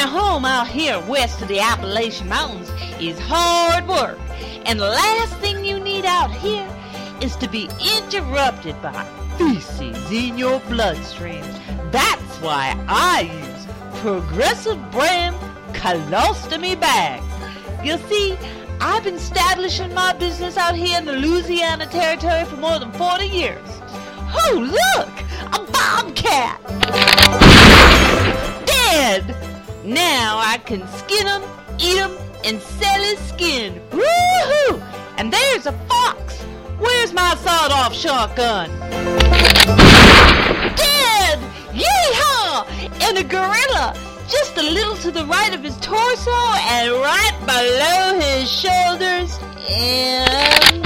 a home out here west of the Appalachian Mountains is hard work. And the last thing you need out here is to be interrupted by feces in your bloodstream. That's why I use Progressive Brand Colostomy Bags. You see, I've been establishing my business out here in the Louisiana Territory for more than 40 years. Oh, look! A bobcat! I can skin him, eat him, and sell his skin. Woohoo! And there's a fox. Where's my sawed-off shotgun? Dead! Yeehaw! And a gorilla, just a little to the right of his torso and right below his shoulders. And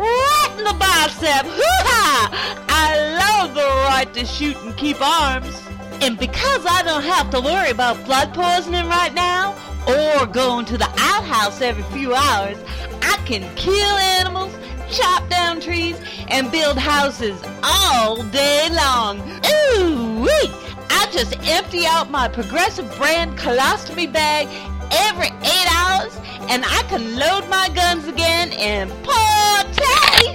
right in the bicep. Hoo-ha! I love the right to shoot and keep arms. And because I don't have to worry about blood poisoning right now, or going to the outhouse every few hours, I can kill animals, chop down trees, and build houses all day long. Ooh wee! I just empty out my Progressive brand colostomy bag every eight hours, and I can load my guns again and party!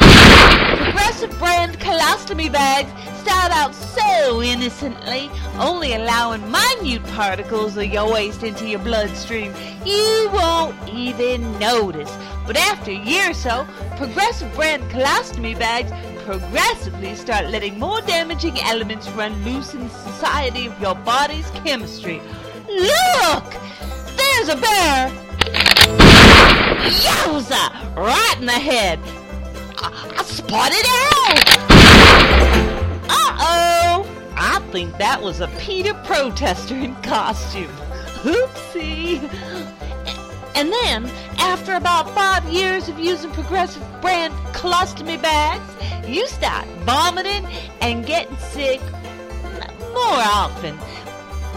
Progressive brand colostomy bags start out so innocently, only allowing minute particles of your waste into your bloodstream. You won't even notice. But after a year or so, Progressive brand colostomy bags progressively start letting more damaging elements run loose in the society of your body's chemistry. Look! There's a bear! Yowza! Right in the head! I, spotted out! Uh-oh! I think that was a PETA protester in costume. Oopsie! And then, after about five years of using Progressive brand colostomy bags, you start vomiting and getting sick more often.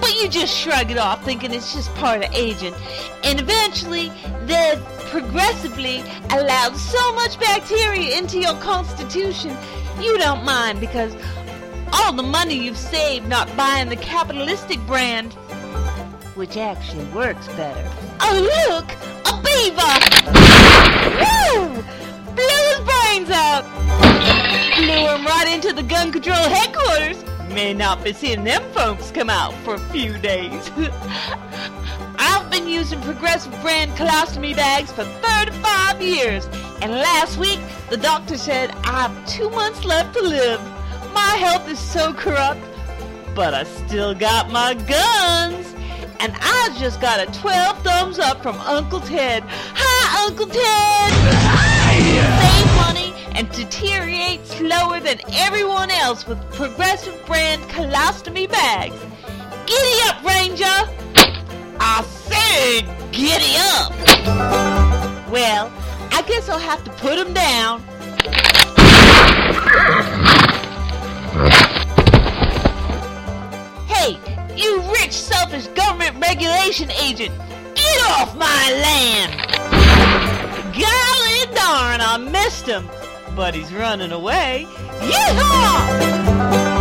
But you just shrug it off thinking it's just part of aging. And eventually, they've progressively allowed so much bacteria into your constitution, you don't mind because all the money you've saved not buying the capitalistic brand, which actually works better. Oh, look! A beaver! Woo! Blew his brains out! Blew him right into the gun control headquarters. May not be seeing them folks come out for a few days. I've been using Progressive brand colostomy bags for 35 years, and last week the doctor said I have two months left to live. My health is so corrupt, but I still got my guns. And I just got a 12 thumbs up from Uncle Ted. Hi, Uncle Ted! Save money and deteriorate slower than everyone else with Progressive brand colostomy bags. Giddy up, Ranger! I said giddy up! Well, I guess I'll have to put him down. Hey, you rich, selfish government regulation agent! Get off my land! Golly darn, I missed him! But he's running away. Yeehaw!